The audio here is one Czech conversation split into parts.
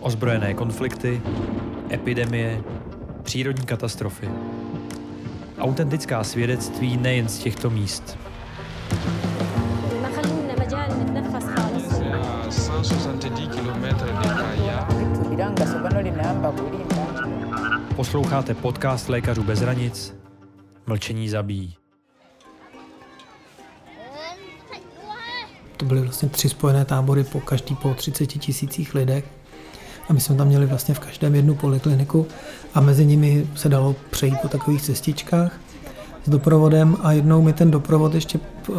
Ozbrojené konflikty, epidemie, přírodní katastrofy. Autentická svědectví nejen z těchto míst. Posloucháte podcast Lékařů bez hranic. Mlčení zabíjí. To byly vlastně tři spojené tábory po každý po 30 tisících lidech. A my jsme tam měli vlastně v každém jednu polikliniku a mezi nimi se dalo přejít po takových cestičkách s doprovodem a jednou mi ten doprovod ještě uh,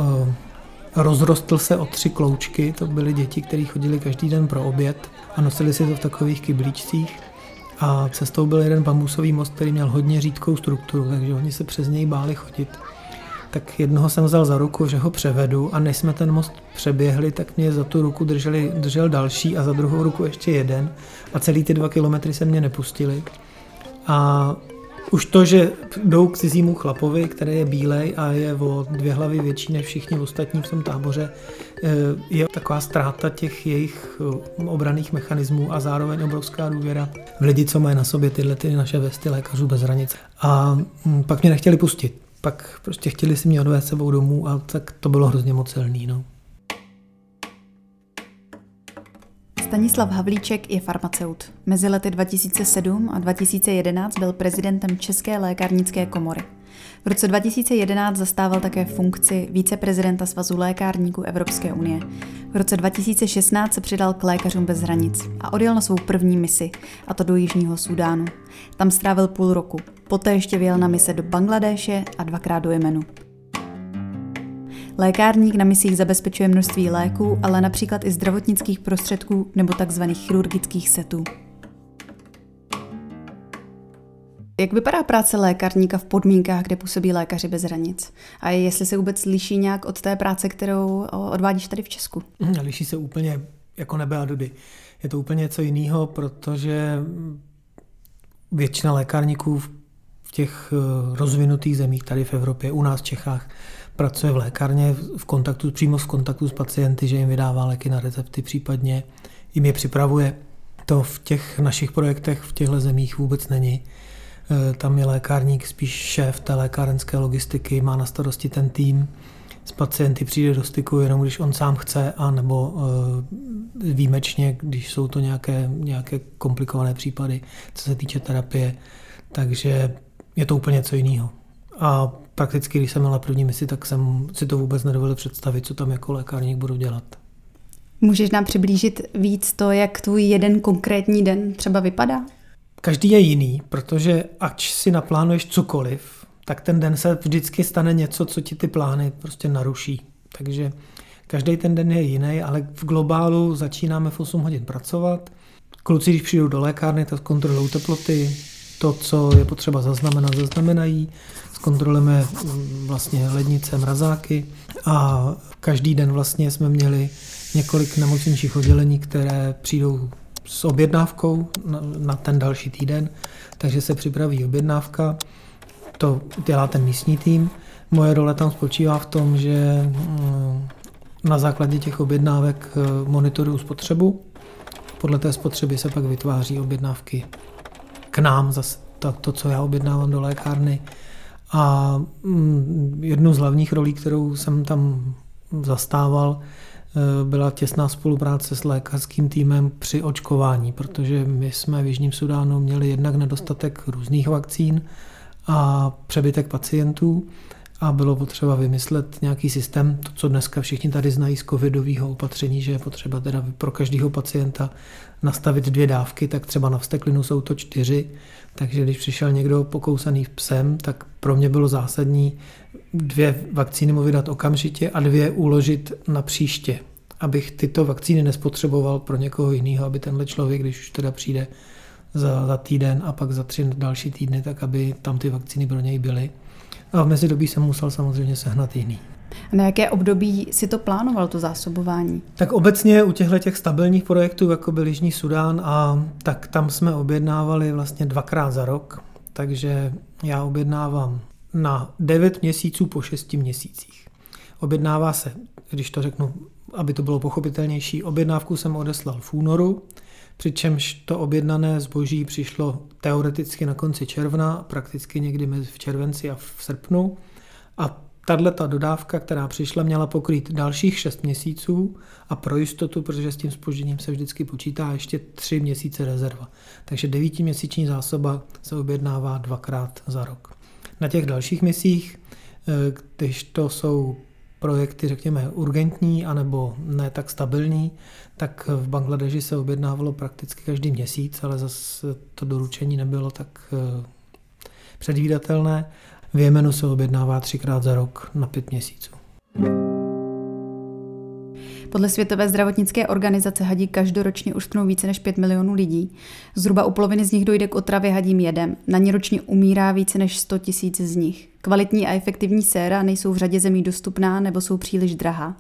rozrostl se o tři kloučky, to byly děti, které chodili každý den pro oběd a nosili si to v takových kyblíčcích. A cestou byl jeden bambusový most, který měl hodně řídkou strukturu, takže oni se přes něj báli chodit tak jednoho jsem vzal za ruku, že ho převedu a než jsme ten most přeběhli, tak mě za tu ruku drželi, držel další a za druhou ruku ještě jeden a celý ty dva kilometry se mě nepustili. A už to, že jdou k cizímu chlapovi, který je bílej a je o dvě hlavy větší než všichni ostatní v tom táboře, eh, je taková ztráta těch jejich eh, obraných mechanismů a zároveň obrovská důvěra v lidi, co mají na sobě tyhle ty naše vesty lékařů bez hranic. A hm, pak mě nechtěli pustit pak prostě chtěli si mě odvést sebou domů a tak to bylo hrozně moc silný. No. Stanislav Havlíček je farmaceut. Mezi lety 2007 a 2011 byl prezidentem České lékárnické komory. V roce 2011 zastával také funkci víceprezidenta Svazu lékárníků Evropské unie. V roce 2016 se přidal k Lékařům bez hranic a odjel na svou první misi, a to do Jižního Súdánu. Tam strávil půl roku. Poté ještě vyjel na mise do Bangladéše a dvakrát do Jemenu. Lékárník na misích zabezpečuje množství léků, ale například i zdravotnických prostředků nebo tzv. chirurgických setů. Jak vypadá práce lékárníka v podmínkách, kde působí lékaři bez hranic? A jestli se vůbec liší nějak od té práce, kterou odvádíš tady v Česku? Hm, liší se úplně jako nebe a dudy. Je to úplně něco jiného, protože většina lékárníků v těch eh, rozvinutých zemích tady v Evropě, u nás v Čechách, pracuje v lékárně v kontaktu, přímo v kontaktu s pacienty, že jim vydává léky na recepty, případně jim je připravuje. To v těch našich projektech v těchto zemích vůbec není. Eh, tam je lékárník spíš šéf té lékárenské logistiky, má na starosti ten tým, s pacienty přijde do styku jenom když on sám chce, a nebo e, výjimečně, když jsou to nějaké, nějaké komplikované případy, co se týče terapie. Takže je to úplně něco jiného. A prakticky, když jsem měla první misi, tak jsem si to vůbec nedovolil představit, co tam jako lékárník budu dělat. Můžeš nám přiblížit víc to, jak tvůj jeden konkrétní den třeba vypadá? Každý je jiný, protože ač si naplánuješ cokoliv, tak ten den se vždycky stane něco, co ti ty plány prostě naruší. Takže každý ten den je jiný, ale v globálu začínáme v 8 hodin pracovat. Kluci, když přijdou do lékárny, tak kontrolují teploty, to, co je potřeba zaznamenat, zaznamenají. Zkontrolujeme mm, vlastně lednice, mrazáky a každý den vlastně jsme měli několik nemocničních oddělení, které přijdou s objednávkou na, na ten další týden, takže se připraví objednávka, to dělá ten místní tým. Moje role tam spočívá v tom, že mm, na základě těch objednávek eh, monitoruju spotřebu. Podle té spotřeby se pak vytváří objednávky k nám, zase to, to co já objednávám do lékárny. A mm, jednu z hlavních rolí, kterou jsem tam zastával, byla těsná spolupráce s lékařským týmem při očkování, protože my jsme v Jižním Sudánu měli jednak nedostatek různých vakcín a přebytek pacientů a bylo potřeba vymyslet nějaký systém, to, co dneska všichni tady znají z covidového opatření, že je potřeba teda pro každého pacienta nastavit dvě dávky, tak třeba na vsteklinu jsou to čtyři, takže když přišel někdo pokousaný psem, tak pro mě bylo zásadní dvě vakcíny mu vydat okamžitě a dvě uložit na příště, abych tyto vakcíny nespotřeboval pro někoho jiného, aby tenhle člověk, když už teda přijde za, za týden a pak za tři další týdny, tak aby tam ty vakcíny pro něj byly. A v mezidobí jsem musel samozřejmě sehnat jiný. A na jaké období si to plánoval, to zásobování? Tak obecně u těchto těch stabilních projektů, jako byl Jižní Sudán, a tak tam jsme objednávali vlastně dvakrát za rok, takže já objednávám na 9 měsíců po 6 měsících. Objednává se, když to řeknu, aby to bylo pochopitelnější, objednávku jsem odeslal v únoru, přičemž to objednané zboží přišlo teoreticky na konci června, prakticky někdy v červenci a v srpnu. A tahle ta dodávka, která přišla, měla pokrýt dalších 6 měsíců a pro jistotu, protože s tím spožením se vždycky počítá ještě 3 měsíce rezerva. Takže devítiměsíční zásoba se objednává dvakrát za rok. Na těch dalších misích, eh, když to jsou projekty, řekněme, urgentní anebo ne tak stabilní, tak v Bangladeži se objednávalo prakticky každý měsíc, ale zase to doručení nebylo tak eh, předvídatelné. V Jemenu se objednává třikrát za rok na pět měsíců. Podle Světové zdravotnické organizace hadí každoročně ušknou více než 5 milionů lidí. Zhruba u poloviny z nich dojde k otravě hadím jedem. Na ně ročně umírá více než 100 tisíc z nich. Kvalitní a efektivní séra nejsou v řadě zemí dostupná nebo jsou příliš drahá.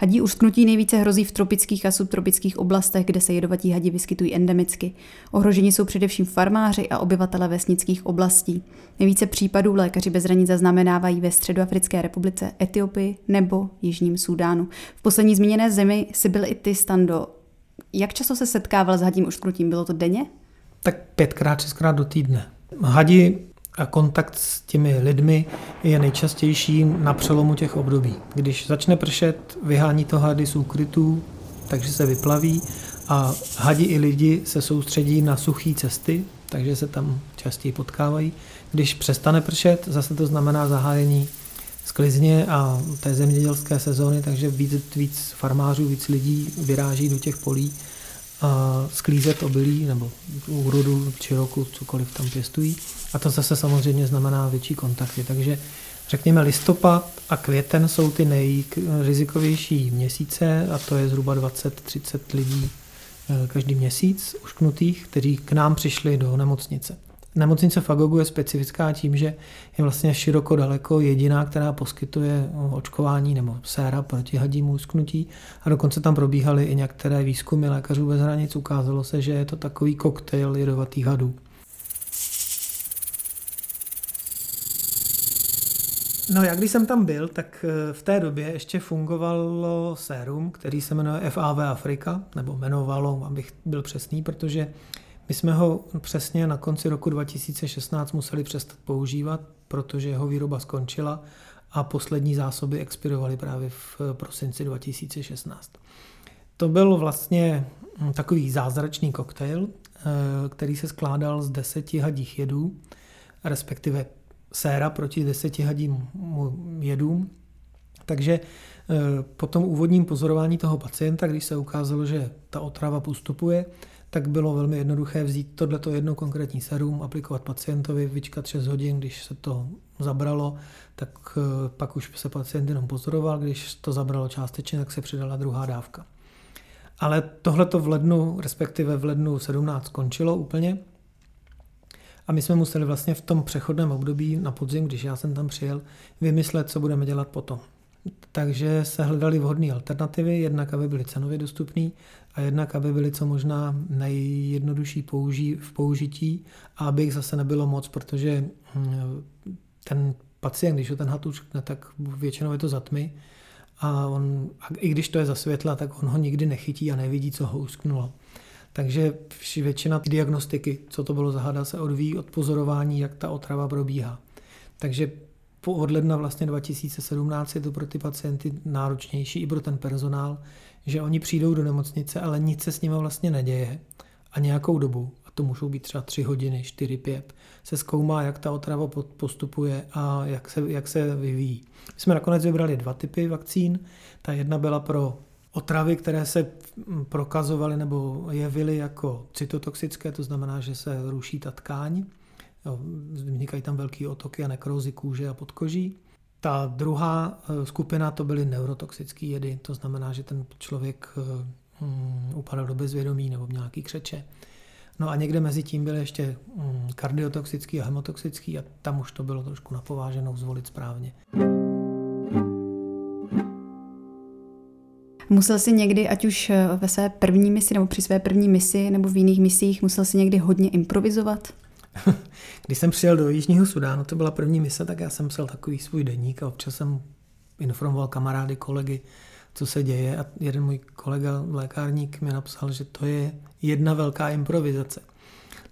Hadí usknutí nejvíce hrozí v tropických a subtropických oblastech, kde se jedovatí hadi vyskytují endemicky. Ohroženi jsou především farmáři a obyvatele vesnických oblastí. Nejvíce případů lékaři bez hranic zaznamenávají ve Středoafrické republice, Etiopii nebo Jižním Súdánu. V poslední zmíněné zemi si byl i ty stando. Jak často se setkával s hadím ušknutím? Bylo to denně? Tak pětkrát, šestkrát do týdne. Hadi a kontakt s těmi lidmi je nejčastější na přelomu těch období. Když začne pršet, vyhání to hady z úkrytů, takže se vyplaví a hadi i lidi se soustředí na suché cesty, takže se tam častěji potkávají. Když přestane pršet, zase to znamená zahájení sklizně a té zemědělské sezóny, takže víc, víc farmářů, víc lidí vyráží do těch polí a sklízet obilí nebo úrodu, čiroku, cokoliv tam pěstují. A to zase samozřejmě znamená větší kontakty. Takže řekněme listopad a květen jsou ty nejrizikovější měsíce a to je zhruba 20-30 lidí eh, každý měsíc ušknutých, kteří k nám přišli do nemocnice. Nemocnice Fagogu je specifická tím, že je vlastně široko daleko jediná, která poskytuje očkování nebo séra proti hadímu usknutí a dokonce tam probíhaly i některé výzkumy lékařů bez hranic. Ukázalo se, že je to takový koktejl jedovatých hadů. No já když jsem tam byl, tak eh, v té době ještě fungovalo sérum, který se jmenuje FAV Afrika, nebo jmenovalo, abych byl přesný, protože my jsme ho přesně na konci roku 2016 museli přestat používat, protože jeho výroba skončila a poslední zásoby expirovaly právě v prosinci 2016. To byl vlastně hm, takový zázračný koktejl, eh, který se skládal z deseti hadích jedů, respektive séra proti deseti hadím jedům. Takže eh, po tom úvodním pozorování toho pacienta, když se ukázalo, že ta otrava postupuje, tak bylo velmi jednoduché vzít tohleto jedno konkrétní serum, aplikovat pacientovi, vyčkat 6 hodin, když se to zabralo, tak eh, pak už se pacient jenom pozoroval, když to zabralo částečně, tak se přidala druhá dávka. Ale tohle to v lednu, respektive v lednu 17 skončilo úplně a my jsme museli vlastně v tom přechodném období na podzim, když já jsem tam přijel, vymyslet, co budeme dělat potom. Takže se hledali vhodné alternativy, jednak aby byly cenově dostupné a jednak aby byly co možná nejjednodušší použí, v použití a aby jich zase nebylo moc, protože hm, ten pacient, když ho ten had učkne, tak většinou je to za tmy a, on, a i když to je za světla, tak on ho nikdy nechytí a nevidí, co ho usknulo. Takže většina diagnostiky, co to bylo za hada, se odvíjí od pozorování, jak ta otrava probíhá. Takže po od ledna vlastně 2017 je to pro ty pacienty náročnější i pro ten personál, že oni přijdou do nemocnice, ale nic se s nimi vlastně neděje. A nějakou dobu, a to můžou být třeba 3 hodiny, 4, 5, se zkoumá, jak ta otrava postupuje a jak se, jak se vyvíjí. My jsme nakonec vybrali dva typy vakcín. Ta jedna byla pro otravy, které se prokazovaly nebo jevily jako cytotoxické, to znamená, že se ruší ta tkáň, vznikají tam velké otoky a nekrozy kůže a podkoží. Ta druhá eh, skupina to byly neurotoxické jedy, to znamená, že ten člověk um, upadal do bezvědomí nebo nějaký křeče. No a někde mezi tím byly ještě um, kardiotoxický a hemotoxický a tam už to bylo trošku napováženou zvolit správně. Musel si někdy, ať už eh, ve své první misi nebo při své první misi nebo v jiných misích, musel si někdy hodně improvizovat? Když jsem přijel do Jižního Sudánu, to byla první mise, tak já jsem psal takový svůj deník a občas jsem informoval kamarády, kolegy, co se děje. A jeden můj kolega, lékárník, mi napsal, že to je jedna velká improvizace.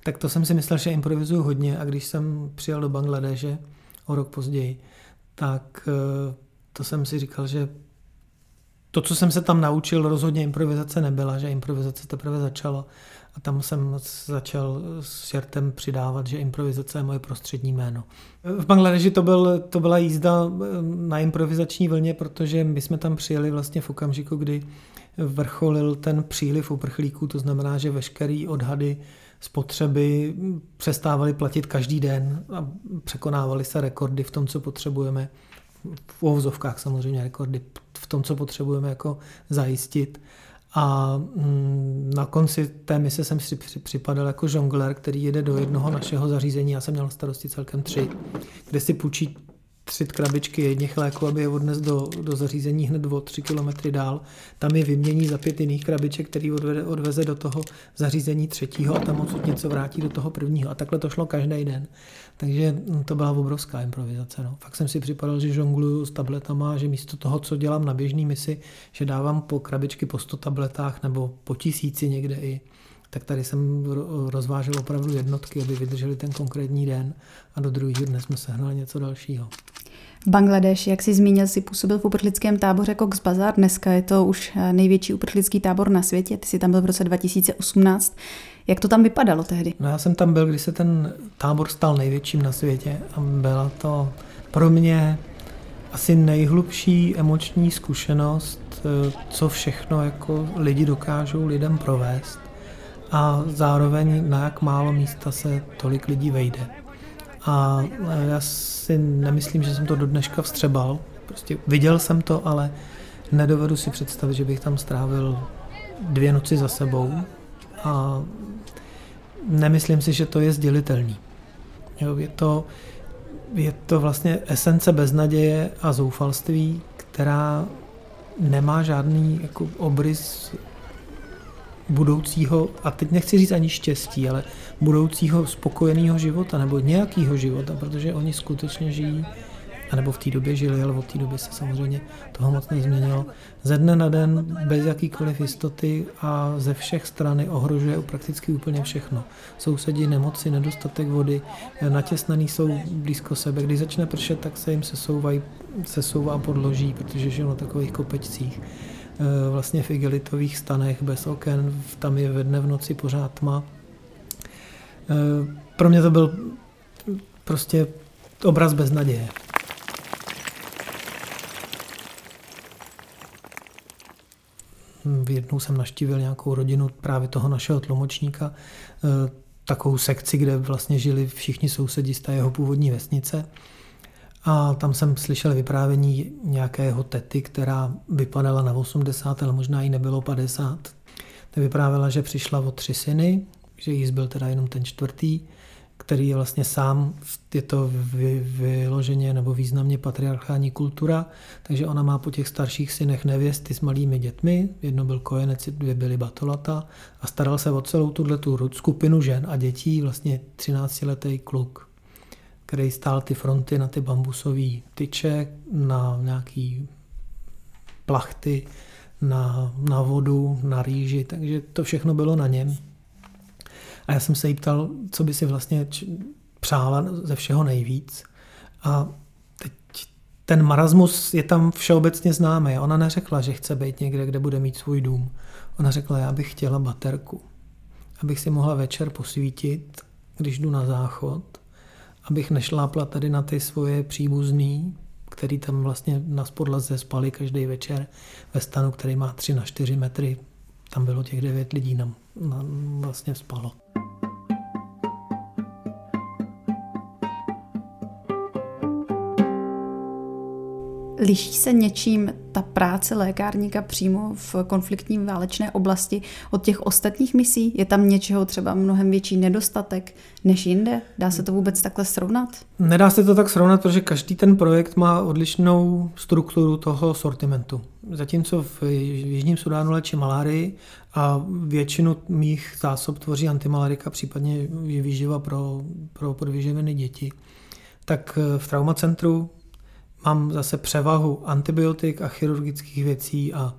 Tak to jsem si myslel, že improvizuju hodně a když jsem přijel do Bangladeže o rok později, tak eh, to jsem si říkal, že to, co jsem se tam naučil, rozhodně improvizace nebyla, že improvizace teprve začala. A tam jsem začal s šertem přidávat, že improvizace je moje prostřední jméno. V Bangladeži to, byl, to byla jízda eh, na improvizační vlně, protože my jsme tam přijeli vlastně v okamžiku, kdy vrcholil ten příliv uprchlíků, to znamená, že veškerý odhady spotřeby přestávaly platit každý den a překonávaly se rekordy v tom, co potřebujeme. V uvozovkách samozřejmě rekordy v tom, co potřebujeme jako zajistit. A mm, na konci té mise jsem si připadal jako žongler, který jede do jednoho našeho zařízení. Já jsem měl starosti celkem tři, kde si půjčí tři krabičky jedních léků, aby je odnes do, do zařízení hned o tři kilometry dál. Tam je vymění za pět jiných krabiček, který odvede, odveze do toho zařízení třetího a tam odsud něco vrátí do toho prvního. A takhle to šlo každý den. Takže to byla obrovská improvizace. No. Fakt jsem si připadal, že žongluju s tabletama, že místo toho, co dělám na běžný misi, že dávám po krabičky po 100 tabletách nebo po tisíci někde i, tak tady jsem rozvážel opravdu jednotky, aby vydrželi ten konkrétní den a do druhého dne jsme sehnali něco dalšího. Bangladeš, jak jsi zmínil, si působil v uprchlickém táboře Cox Bazar. Dneska je to už eh, největší uprchlický tábor na světě. Ty jsi tam byl v roce 2018. Jak to tam vypadalo tehdy? No já jsem tam byl, když se ten tábor stal největším na světě a byla to pro mě asi nejhlubší emoční zkušenost, eh, co všechno jako lidi dokážou lidem provést a zároveň na jak málo místa se tolik lidí vejde. A já si nemyslím, že jsem to do dneška vstřebal. Prostě viděl jsem to, ale nedovedu si představit, že bych tam strávil dvě noci za sebou a nemyslím si, že to je sdělitelný. Jo, je, to, je to vlastně esence beznaděje a zoufalství, která nemá žádný jako obrys budoucího, a teď nechci říct ani štěstí, ale budoucího spokojeného života nebo nějakého života, protože oni skutečně žijí, anebo v té době žili, ale od té doby se samozřejmě toho moc nezměnilo. Ze dne na den, bez jakýkoliv jistoty a ze všech strany ohrožuje prakticky úplně všechno. Sousedí, nemoci, nedostatek vody, natěsnaný jsou blízko sebe. Když začne pršet, tak se jim sesouvají, sesouvá podloží, protože žijou na takových kopečcích. Eh, vlastně v igelitových stanech bez oken, tam je ve dne v noci pořád tma. Eh, pro mě to byl prostě obraz bez naděje. Jednou jsem naštívil nějakou rodinu právě toho našeho tlumočníka, eh, takovou sekci, kde vlastně žili všichni sousedi z té jeho původní vesnice. A tam jsem slyšel vyprávění nějakého tety, která vypadala na 80, ale možná i nebylo 50. Ta vyprávěla, že přišla o tři syny, že jí byl teda jenom ten čtvrtý, který je vlastně sám, je to vy, vyloženě nebo významně patriarchální kultura, takže ona má po těch starších synech nevěsty s malými dětmi, jedno byl kojenec, dvě byly batolata. A staral se o celou tuhle tu skupinu žen a dětí, vlastně 13-letý kluk který stál ty fronty na ty bambusové tyče, na nějaký plachty, na, na vodu, na rýži, takže to všechno bylo na něm. A já jsem se jí ptal, co by si vlastně přála ze všeho nejvíc. A teď ten marasmus je tam všeobecně známý. Ona neřekla, že chce být někde, kde bude mít svůj dům. Ona řekla, já bych chtěla baterku. Abych si mohla večer posvítit, když jdu na záchod abych nešlápla tady na ty svoje příbuzný, který tam vlastně na spodlaze spali každý večer ve stanu, který má 3 na 4 metry. Tam bylo těch devět lidí, nám, nám vlastně spalo. Liší se něčím ta práce lékárníka přímo v konfliktní válečné oblasti od těch ostatních misí? Je tam něčeho třeba mnohem větší nedostatek než jinde? Dá se to vůbec takhle srovnat? Nedá se to tak srovnat, protože každý ten projekt má odlišnou strukturu toho sortimentu. Zatímco v Jižním Sudánu léčí malárii a většinu mých zásob tvoří antimalarika, případně výživa pro, pro podvyživené děti, tak v traumacentru mám zase převahu antibiotik a chirurgických věcí a,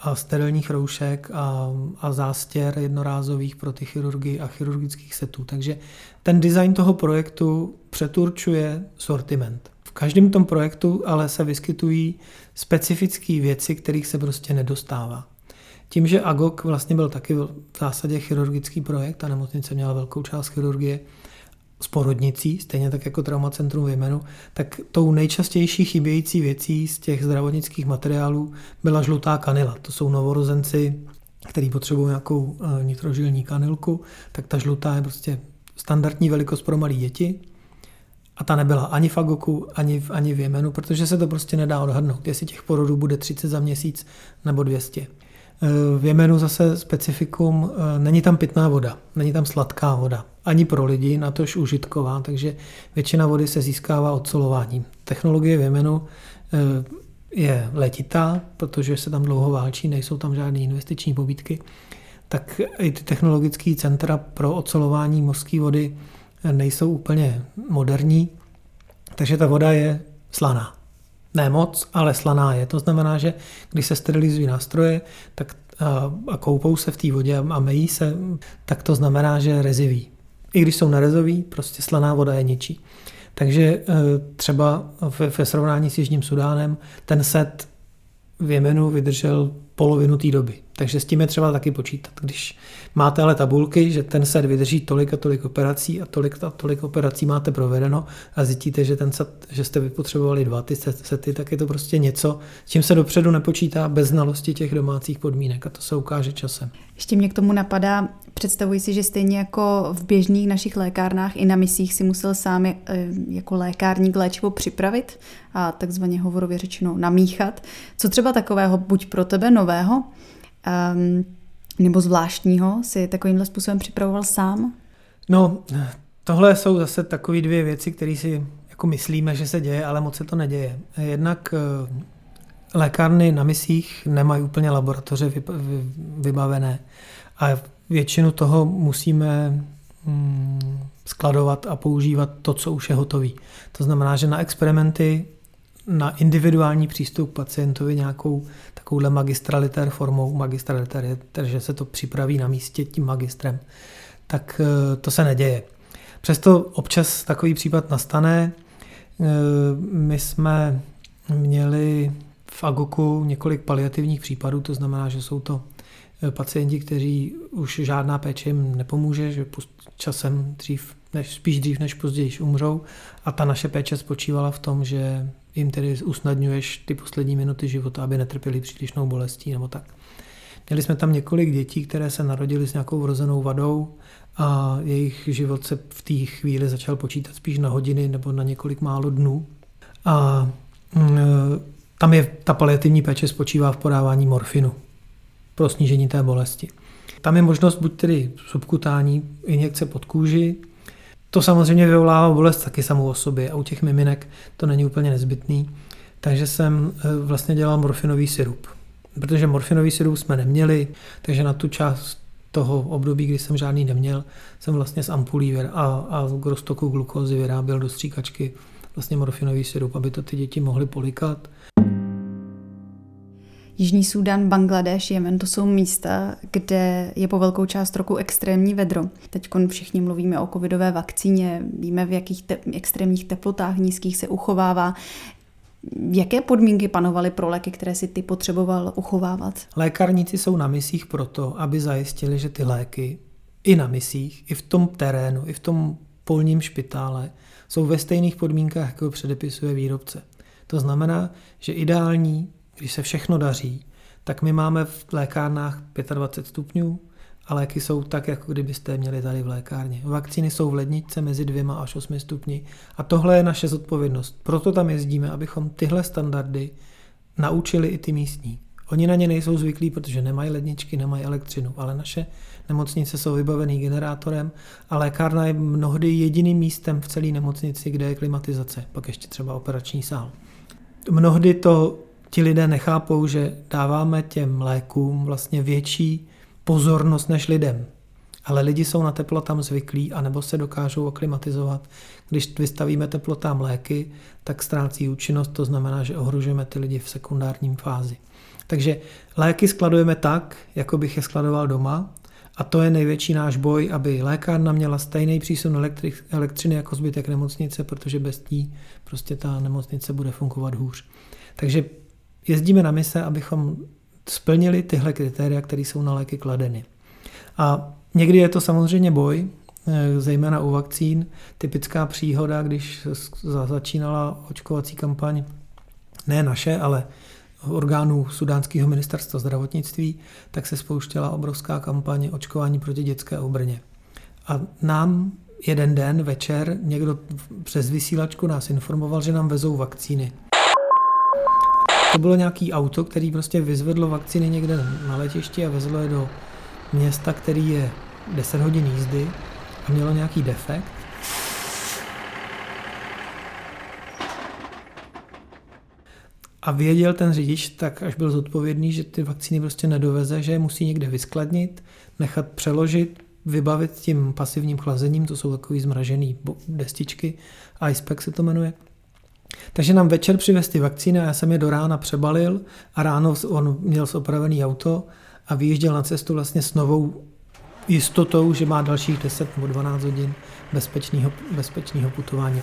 a sterilních roušek a, a zástěr jednorázových pro ty chirurgy a chirurgických setů. Takže ten design toho projektu přeturčuje sortiment. V každém tom projektu ale se vyskytují specifické věci, kterých se prostě nedostává. Tím, že AGOK vlastně byl taky v zásadě chirurgický projekt, a nemocnice měla velkou část chirurgie s porodnicí, stejně tak jako traumacentrum v Jemenu, tak tou nejčastější chybějící věcí z těch zdravotnických materiálů byla žlutá kanila. To jsou novorozenci, který potřebují nějakou eh, nitrožilní kanilku, tak ta žlutá je prostě standardní velikost pro malé děti. A ta nebyla ani v Agoku, ani v, ani v Jemenu, protože se to prostě nedá odhadnout, jestli těch porodů bude 30 za měsíc nebo 200. V Jemenu zase specifikum, eh, není tam pitná voda, není tam sladká voda, ani pro lidi, na tož užitková, takže většina vody se získává odsolováním. Technologie v Jemenu eh, je letitá, protože se tam dlouho válčí, nejsou tam žádné investiční pobídky, tak i ty technologické centra pro ocelování mořské vody eh, nejsou úplně moderní, takže ta voda je slaná. Ne moc, ale slaná je. To znamená, že když se sterilizují nástroje tak a, a koupou se v té vodě a mejí se, tak to znamená, že rezivý. I když jsou nerezový, prostě slaná voda je ničí. Takže e, třeba ve srovnání s Jižním Sudánem ten set v Jemenu vydržel polovinu té doby. Takže s tím je třeba taky počítat. Když máte ale tabulky, že ten set vydrží tolik a tolik operací a tolik a tolik operací máte provedeno a zjistíte, že, ten set, že jste vypotřebovali dva ty sety, tak je to prostě něco, s čím se dopředu nepočítá bez znalosti těch domácích podmínek a to se ukáže časem. Ještě mě k tomu napadá, představuji si, že stejně jako v běžných našich lékárnách i na misích si musel sám eh, jako lékárník léčivo připravit a takzvaně hovorově řečeno namíchat. Co třeba takového buď pro tebe nového, um, nebo zvláštního si takovýmhle způsobem připravoval sám? No, tohle jsou zase takové dvě věci, které si jako myslíme, že se děje, ale moc se to neděje. Jednak eh, lékárny na misích nemají úplně laboratoře vybavené a většinu toho musíme mm, skladovat a používat to, co už je hotový. To znamená, že na experimenty, na individuální přístup pacientovi nějakou takovouhle magistraliter formou, magistraliter je, takže se to připraví na místě tím magistrem, tak eh, to se neděje. Přesto občas takový případ nastane. Eh, my jsme měli v Agoku několik paliativních případů, to znamená, že jsou to eh, pacienti, kteří už žádná péče jim nepomůže, že časem dřív, než, spíš dřív než později umřou a ta naše péče spočívala v tom, že jim tedy usnadňuješ ty poslední minuty života, aby netrpěli přílišnou bolestí nebo tak. Měli jsme tam několik dětí, které se narodily s nějakou vrozenou vadou a jejich život se v té chvíli začal počítat spíš na hodiny nebo na několik málo dnů. A mm, tam je ta paliativní péče spočívá v podávání morfinu pro snížení té bolesti. Tam je možnost buď tedy subkutání, injekce pod kůži, to samozřejmě vyvolává bolest taky samou o sobě a u těch miminek to není úplně nezbytný. Takže jsem eh, vlastně dělal morfinový syrup. Protože morfinový syrup jsme neměli, takže na tu část toho období, kdy jsem žádný neměl, jsem vlastně z ampulí a, a k roztoku glukózy vyráběl do stříkačky vlastně morfinový syrup, aby to ty děti mohly polikat. Jižní Súdan, Bangladeš, Jemen, to jsou místa, kde je po velkou část roku extrémní vedro. Teď všichni mluvíme o covidové vakcíně, víme, v jakých te- extrémních teplotách nízkých se uchovává. Jaké podmínky panovaly pro léky, které si ty potřeboval uchovávat? Lékárníci jsou na misích proto, aby zajistili, že ty léky i na misích, i v tom terénu, i v tom polním špitále jsou ve stejných podmínkách, jako předepisuje výrobce. To znamená, že ideální když se všechno daří, tak my máme v lékárnách 25 stupňů a léky jsou tak, jako kdybyste je měli tady v lékárně. Vakcíny jsou v ledničce mezi dvěma až 8 stupni a tohle je naše zodpovědnost. Proto tam jezdíme, abychom tyhle standardy naučili i ty místní. Oni na ně nejsou zvyklí, protože nemají ledničky, nemají elektřinu, ale naše nemocnice jsou vybavený generátorem a lékárna je mnohdy jediným místem v celé nemocnici, kde je klimatizace, pak ještě třeba operační sál. Mnohdy to ti lidé nechápou, že dáváme těm lékům vlastně větší pozornost než lidem. Ale lidi jsou na teplo tam zvyklí, anebo se dokážou aklimatizovat. Když vystavíme teplotám léky, tak ztrácí účinnost, to znamená, že ohrožujeme ty lidi v sekundárním fázi. Takže léky skladujeme tak, jako bych je skladoval doma, a to je největší náš boj, aby lékárna měla stejný přísun elektřiny jako zbytek nemocnice, protože bez ní prostě ta nemocnice bude fungovat hůř. Takže jezdíme na mise, abychom splnili tyhle kritéria, které jsou na léky kladeny. A někdy je to samozřejmě boj, eh, zejména u vakcín. Typická příhoda, když začínala očkovací kampaň, ne naše, ale orgánů sudánského ministerstva zdravotnictví, tak se spouštěla obrovská kampaně očkování proti dětské obrně. A nám jeden den večer někdo přes vysílačku nás informoval, že nám vezou vakcíny. To bylo nějaký auto, který prostě vyzvedlo vakcíny někde na letišti a vezlo je do města, který je 10 hodin jízdy a mělo nějaký defekt. A věděl ten řidič, tak až byl zodpovědný, že ty vakcíny prostě nedoveze, že je musí někde vyskladnit, nechat přeložit, vybavit tím pasivním chlazením, to jsou takový zmražený destičky, icepack se to jmenuje. Takže nám večer přivez ty vakcíny a já jsem je do rána přebalil a ráno on měl zopravený auto a vyjížděl na cestu vlastně s novou jistotou, že má dalších 10 nebo 12 hodin bezpečného, bezpečného putování.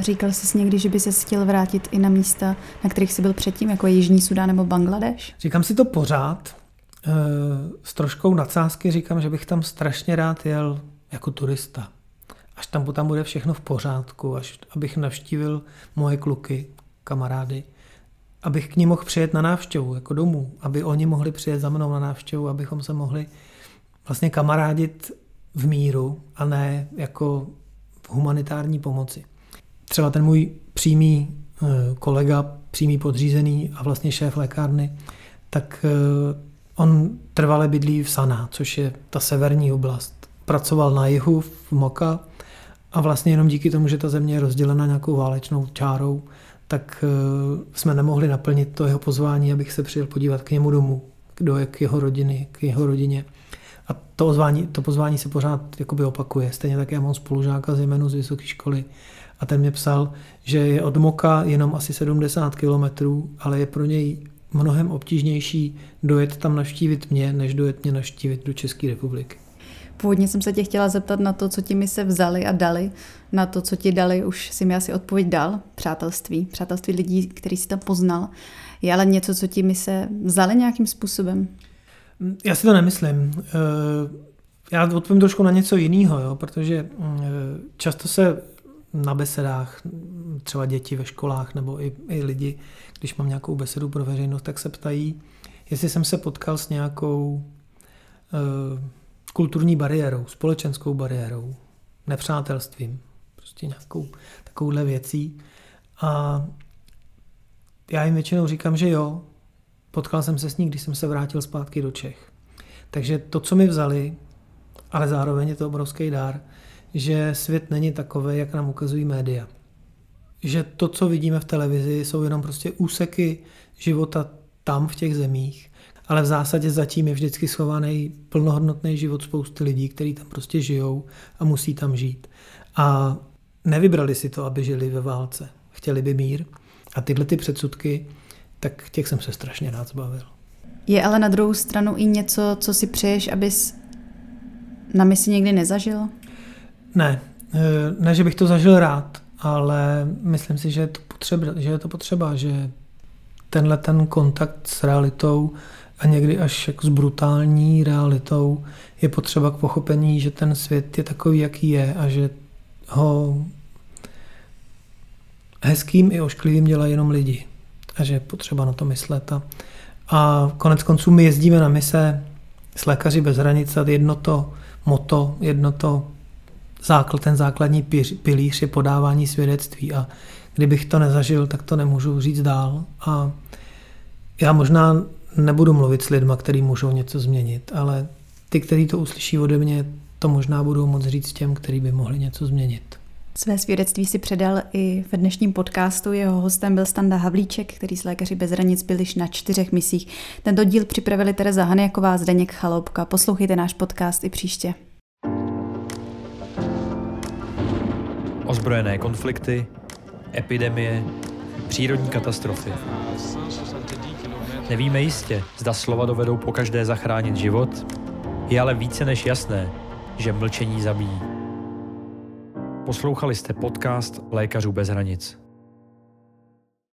Říkal jsi někdy, že by se chtěl vrátit i na místa, na kterých jsi byl předtím, jako Jižní Sudán nebo Bangladeš? Říkám si to pořád. Eh, s troškou nadsázky říkám, že bych tam strašně rád jel jako turista. Až tam, tam bude všechno v pořádku, až abych navštívil moje kluky, kamarády, abych k ní mohl přijet na návštěvu, jako domů, aby oni mohli přijet za mnou na návštěvu, abychom se mohli vlastně kamarádit v míru a ne jako v humanitární pomoci třeba ten můj přímý eh, kolega, přímý podřízený a vlastně šéf lékárny, tak eh, on trvale bydlí v Sana, což je ta severní oblast. Pracoval na jihu v Moka a vlastně jenom díky tomu, že ta země je rozdělena nějakou válečnou čárou, tak eh, jsme nemohli naplnit to jeho pozvání, abych se přijel podívat k němu domů, do k jeho rodiny, k jeho rodině. A to, ozvání, to pozvání se pořád jakoby opakuje. Stejně tak já mám spolužáka z jménu z vysoké školy, a ten mě psal, že je od Moka jenom asi 70 kilometrů, ale je pro něj mnohem obtížnější dojet tam navštívit mě, než dojet mě navštívit do České republiky. Původně jsem se tě chtěla zeptat na to, co ti mi se vzali a dali. Na to, co ti dali, už si mi asi odpověď dal. Přátelství. Přátelství lidí, který si tam poznal. Je ale něco, co ti mi se vzali nějakým způsobem? Já si to nemyslím. Eh, já odpovím trošku na něco jiného, jo, protože eh, často se na besedách, třeba děti ve školách nebo i, i lidi, když mám nějakou besedu pro veřejnost, tak se ptají, jestli jsem se potkal s nějakou kulturní bariérou, společenskou bariérou, nepřátelstvím, prostě nějakou takovouhle věcí. A já jim většinou říkám, že jo, potkal jsem se s ní, když jsem se vrátil zpátky do Čech. Takže to, co mi vzali, ale zároveň je to obrovský dár, že svět není takový, jak nám ukazují média. Že to, co vidíme v televizi, jsou jenom prostě úseky života tam v těch zemích, ale v zásadě zatím je vždycky schovaný plnohodnotný život spousty lidí, kteří tam prostě žijou a musí tam žít. A nevybrali si to, aby žili ve válce. Chtěli by mír. A tyhle ty předsudky, tak těch jsem se strašně rád zbavil. Je ale na druhou stranu i něco, co si přeješ, abys na misi někdy nezažil? Ne, eh, ne, že bych to zažil rád, ale myslím si, že je to potřeba, že, je to potřeba, že tenhle ten kontakt s realitou a někdy až jako s brutální realitou je potřeba k pochopení, že ten svět je takový, jaký je a že ho hezkým i ošklivým dělají jenom lidi a že je potřeba na to myslet. A, a konec konců my jezdíme na mise s lékaři bez hranic a jedno to moto, jedno to základ, ten základní pilíř je podávání svědectví a kdybych to nezažil, tak to nemůžu říct dál. A já možná nebudu mluvit s lidma, kteří můžou něco změnit, ale ty, kteří to uslyší ode mě, to možná budou moc říct těm, kteří by mohli něco změnit. Své svědectví si předal i v dnešním podcastu. Jeho hostem byl Standa Havlíček, který s Lékaři bez hranic byl již na čtyřech misích. Tento díl připravili Tereza Haniaková a Zdeněk Chaloupka. Poslouchejte náš podcast i příště. Ozbrojené konflikty, epidemie, přírodní katastrofy. Nevíme jistě, zda slova dovedou po každé zachránit život, je ale více než jasné, že mlčení zabíjí. Poslouchali jste podcast Lékařů bez hranic.